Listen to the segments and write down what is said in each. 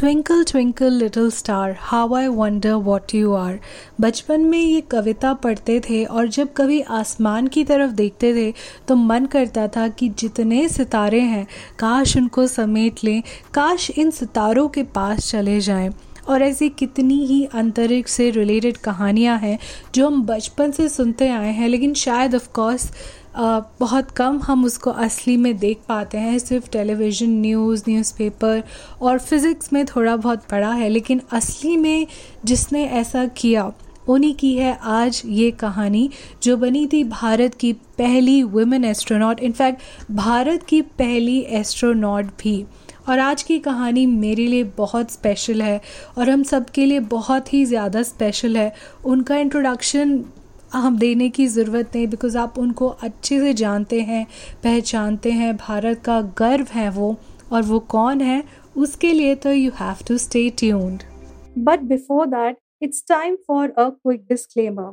Twinkle twinkle little star how I wonder what you are बचपन में ये कविता पढ़ते थे और जब कभी आसमान की तरफ़ देखते थे तो मन करता था कि जितने सितारे हैं, काश उनको समेट लें, काश इन सितारों के पास चले जाएँ। और ऐसी कितनी ही अंतरिक्ष से रिलेटेड कहानियाँ हैं, जो हम बचपन से सुनते आए हैं, लेकिन शायद ऑफ़ कोर्स बहुत कम हम उसको असली में देख पाते हैं, सिर्फ़ टेलीविज़न न्यूज़ न्यूज़पेपर और फिज़िक्स में थोड़ा बहुत पढ़ा है, लेकिन असली में जिसने ऐसा किया, उन्हीं की है आज ये कहानी, जो बनी थी भारत की पहली वुमेन एस्ट्रोनॉट इनफैक्ट भारत की पहली एस्ट्रोनॉट भी। और आज की कहानी मेरे लिए बहुत स्पेशल है और हम सब के लिए बहुत ही ज़्यादा स्पेशल है। उनका इंट्रोडक्शन हम देने की ज़रूरत नहीं बिकॉज़ आप उनको अच्छे से जानते हैं, पहचानते हैं, भारत का गर्व है वो, और वो कौन है, उसके लिए तो you have to stay tuned but before that it's time for a quick disclaimer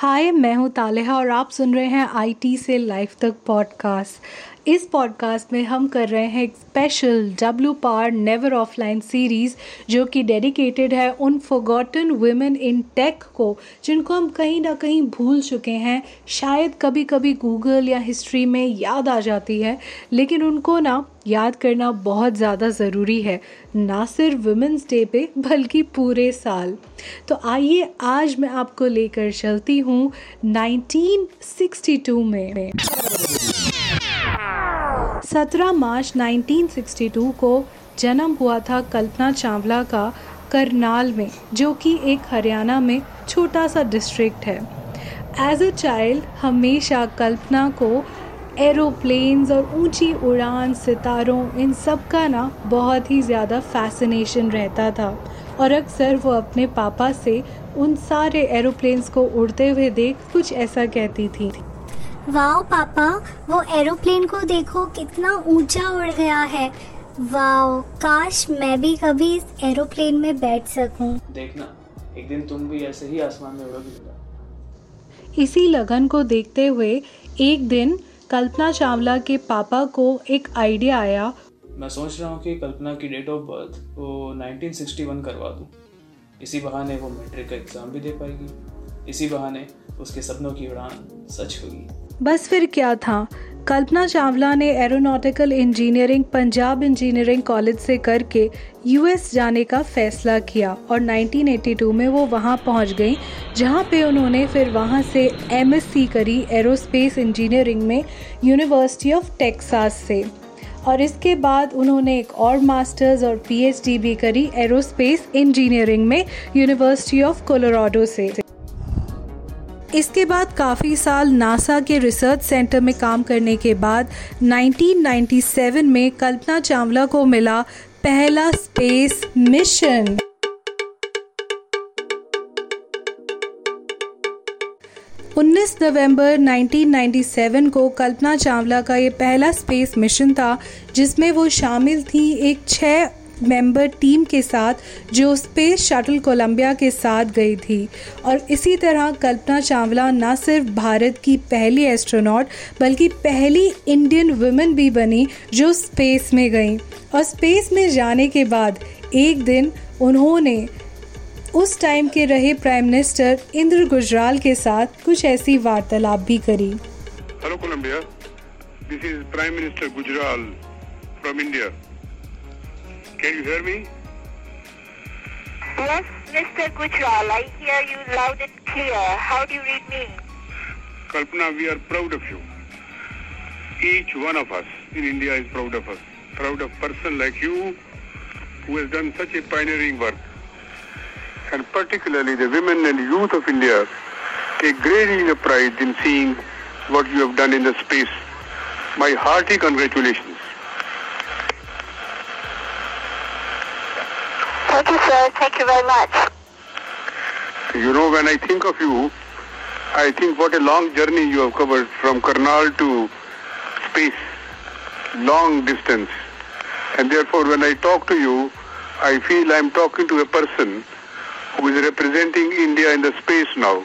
हाय मैं हूँ तालेहा और आप सुन रहे हैं आईटी से लाइफ तक पॉडकास्ट इस पॉडकास्ट में हम कर रहे हैं एक स्पेशल डब्ल्यू पार नेवर ऑफलाइन सीरीज़ जो कि डेडिकेटेड है उन फोगॉटन वुमेन इन टेक को, जिनको हम कहीं ना कहीं भूल चुके हैं। शायद कभी कभी गूगल या हिस्ट्री में याद आ जाती है, लेकिन उनको ना याद करना बहुत ज़्यादा ज़रूरी है, ना सिर्फ़ वुमेंस डे पे, बल्कि पूरे साल। तो आइए आज मैं आपको लेकर चलती हूँ 1962 में। 17 मार्च 1962 को जन्म हुआ था कल्पना चावला का करनाल में, जो कि एक हरियाणा में छोटा सा डिस्ट्रिक्ट है। एज अ चाइल्ड हमेशा कल्पना को एरोप्लेन्स और ऊँची उड़ान, सितारों, इन सब का ना बहुत ही ज़्यादा फैसिनेशन रहता था। और अक्सर वो अपने पापा से उन सारे एरोप्लेन्स को उड़ते हुए देख कुछ ऐसा कहती थी। वाओ पापा वो एरोप्लेन को देखो कितना ऊँचा उड़ गया है। वाओ काश मैं भी कभी इस एरोप्लेन में बैठ सकूँ। देखना एक दिन तुम भी ऐसे ही आसमान में उड़ोगी। इसी लगन को देखते हुए एक दिन कल्पना चावला के पापा को एक आइडिया आया। मैं सोच रहा हूँ कि कल्पना की डेट ऑफ़ बर्थ वो 1961 करवा दूँ। इसी बहाने वो मैट्रिक का एग्ज़ाम भी दे पाएगी। इसी बहाने उसके सपनों की उड़ान सच होगी। बस फिर क्या था? कल्पना चावला ने aeronautical engineering, Punjab engineering college से करके यूएस जाने का फैसला किया और 1982 में वो वहाँ पहुँच गई, जहाँ पे उन्होंने फिर वहाँ से एमएससी करी एरोस्पेस इंजीनियरिंग में यूनिवर्सिटी ऑफ़ टेक्सास से। और इसके बाद उन्होंने एक और मास्टर्स और पीएचडी भी करी एरोस्पेस इंजीनियरिंग में यूनिवर्सिटी ऑफ़ कोलोराडो से। इसके बाद काफ़ी साल नासा के रिसर्च सेंटर में काम करने के बाद 1997 में कल्पना चावला को मिला पहला स्पेस मिशन। उन्नीस नवंबर 1997 को कल्पना चावला का ये पहला स्पेस मिशन था, जिसमें वो शामिल थी एक छः मेंबर टीम के साथ, जो स्पेस शटल कोलंबिया के साथ गई थी। और इसी तरह कल्पना चावला न सिर्फ़ भारत की पहली एस्ट्रोनॉट बल्कि पहली इंडियन वुमेन भी बनी, जो स्पेस में गई। और स्पेस में जाने के बाद, एक दिन उन्होंने उस टाइम के रहे प्राइम मिनिस्टर इंद्र गुजराल के साथ कुछ ऐसी वार्तालाप भी करी। Hello Columbia this is prime minister Gujral from India Can you hear me? Yes, Mr. Gujral, I hear you loud and clear. How do you read me? Kalpana, we are proud of you. Each one of us in India is proud of us. Proud of a person like you who has done such a pioneering work. And particularly the women and youth of India take great deal of pride in seeing what you have done in the space. My hearty congratulations. Sir. Thank you very much. You know, when I think of you, I think what a long journey you have covered from Karnal to space, long distance. And therefore, when I talk to you, I feel I'm talking to a person who is representing India in the space now.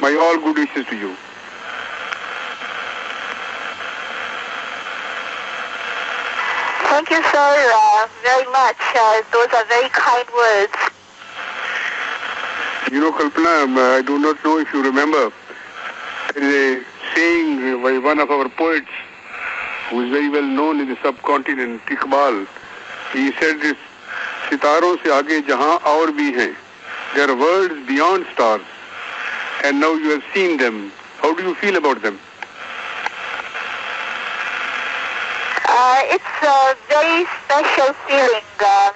My all good wishes to you. Thank you sir. uh, very much. Uh, those are very kind words. You know, Kalpana, um, uh, I do not know if you remember, there is a saying by one of our poets who is very well known in the subcontinent, Iqbal. He said this, Sitaron se aage jahan aur bhi hai, There are worlds beyond stars. And now you have seen them. How do you feel about them? Uh, it's uh, very special feeling. Um,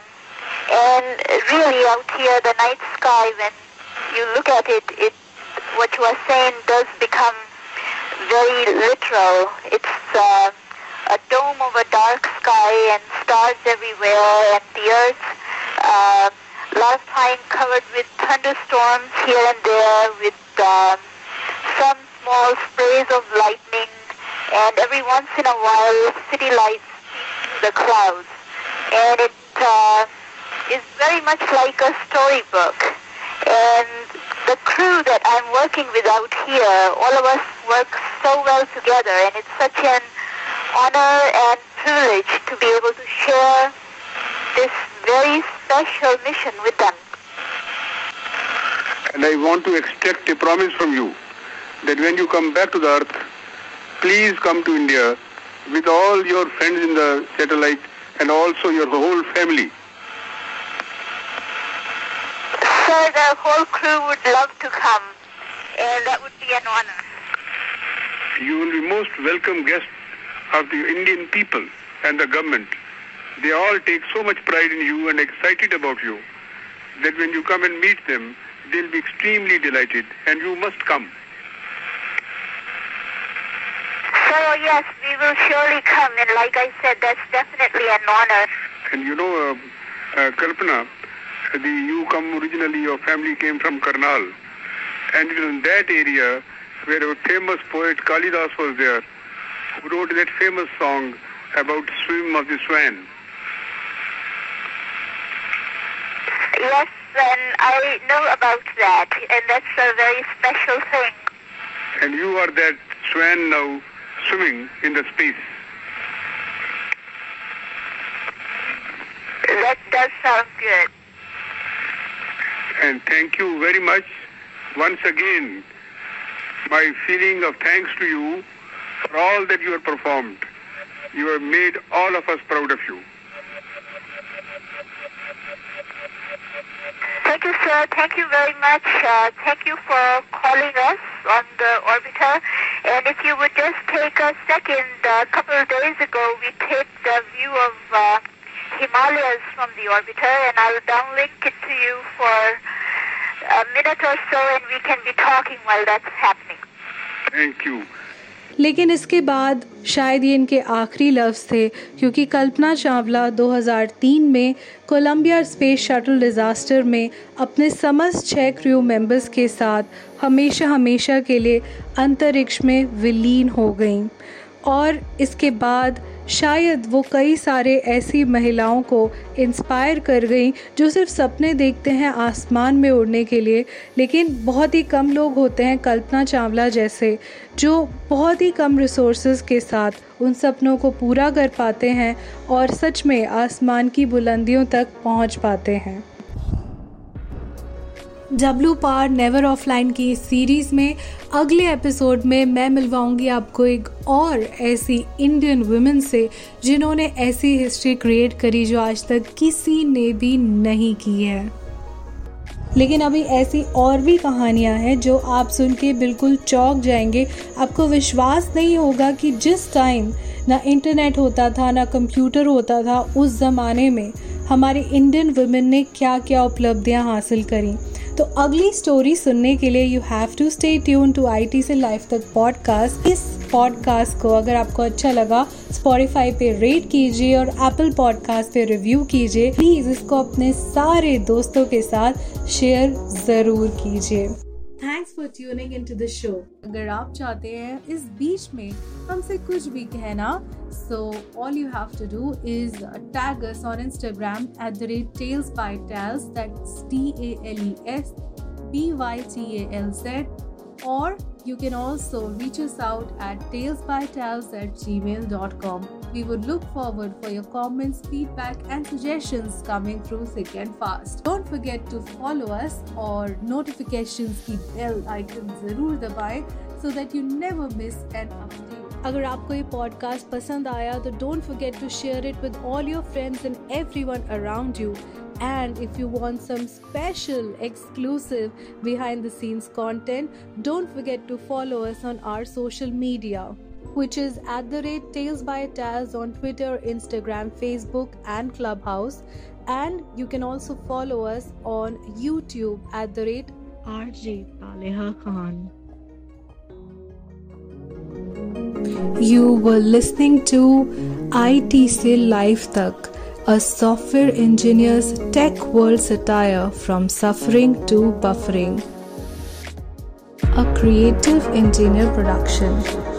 and really out here, the night sky, when you look at it, it what you are saying does become very literal. It's uh, a dome of a dark sky and stars everywhere, and the earth uh, of time covered with thunderstorms here and there, with um, some small sprays of lightning, and every once in a while, city lights the clouds, and it uh, is very much like a storybook. And the crew that I'm working with out here, all of us work so well together, and it's such an honor and privilege to be able to share this very special mission with them. and I want to extract a promise from you that when you come back to the earth please come to India with all your friends in the satellite and also your whole family Sir, the whole crew would love to come, and that would be an honor. you will be most welcome guest of the Indian people and the government. They all take so much pride in you and excited about you that when you come and meet them, they'll be extremely delighted and you must come. So yes, we will surely come, and like I said, that's definitely an honor. And you know, uh, uh, Kalpana, the, you come originally, your family came from Karnal. And it was in that area where a famous poet Kalidas was there, who wrote that famous song about swim of the swan. Yes, and I know about that, and that's a very special thing. And you are that swan now swimming in the space. That does sound good. And thank you very much. Once again, my feeling of thanks to you for all that you have performed. You have made all of us proud of you. Thank you, sir. Thank you very much. Uh, thank you for calling us on the orbiter. And if you would just take a second, a couple of days ago, we taped a view of uh, Himalayas from the orbiter, and I'll downlink it to you for a minute or so, and we can be talking while that's happening. Thank you. लेकिन इसके बाद शायद ये इनके आखिरी लफ्ज़ थे क्योंकि कल्पना चावला 2003 में कोलंबिया स्पेस शटल डिज़ास्टर में अपने समस्त छः क्रू मेंबर्स के साथ हमेशा हमेशा के लिए अंतरिक्ष में विलीन हो गईं। और इसके बाद शायद वो कई सारे ऐसी महिलाओं को इंस्पायर कर गई जो सिर्फ़ सपने देखते हैं आसमान में उड़ने के लिए, लेकिन बहुत ही कम लोग होते हैं कल्पना चावला जैसे, जो बहुत ही कम रिसोर्स के साथ उन सपनों को पूरा कर पाते हैं और सच में आसमान की बुलंदियों तक पहुँच पाते हैं। डब्लू पार नेवर ऑफलाइन की सीरीज़ में अगले एपिसोड में मैं मिलवाऊँगी आपको एक और ऐसी इंडियन वुमेन से, जिन्होंने ऐसी हिस्ट्री क्रिएट करी जो आज तक किसी ने भी नहीं की है। लेकिन अभी ऐसी और भी कहानियाँ हैं जो आप सुन के बिल्कुल चौंक जाएँगे। आपको विश्वास नहीं होगा कि जिस टाइम ना इंटरनेट होता था, ना कंप्यूटर होता था, उस ज़माने में हमारे इंडियन वुमेन ने क्या क्या उपलब्धियाँ हासिल करी। तो अगली स्टोरी सुनने के लिए you have to stay tune to I T से लाइफ तक पॉडकास्ट इस पॉडकास्ट को अगर आपको अच्छा लगा स्पॉटिफाई पे रेट कीजिए और एप्पल पॉडकास्ट पे रिव्यू कीजिए. प्लीज़ इसको अपने सारे दोस्तों के साथ शेयर ज़रूर कीजिए. Thanks for tuning in to the show अगर आप चाहते हैं इस बीच में हमसे कुछ भी कहना so all you have to do is tag us on Instagram at the rate tales by tales that's T A L E S B Y T A L Z or you can also reach us out at talesbytales at gmail.com. We would look forward for your comments, feedback, and suggestions coming through thick and fast. Don't forget to follow us or notifications की bell icon जरूर दबाएं so that you never miss an update. अगर आपको ये podcast पसंद आया तो don't forget to share it with all your friends and everyone around you and if you want some special, exclusive, behind the scenes content, don't forget to follow us on our social media, which is at the rate Tales by Taz on Twitter, Instagram, Facebook, and Clubhouse. And you can also follow us on YouTube at the rate RJ Taleha Khan. You were listening to ITC Life Tak a software engineer's tech world satire from suffering to buffering. A creative engineer production.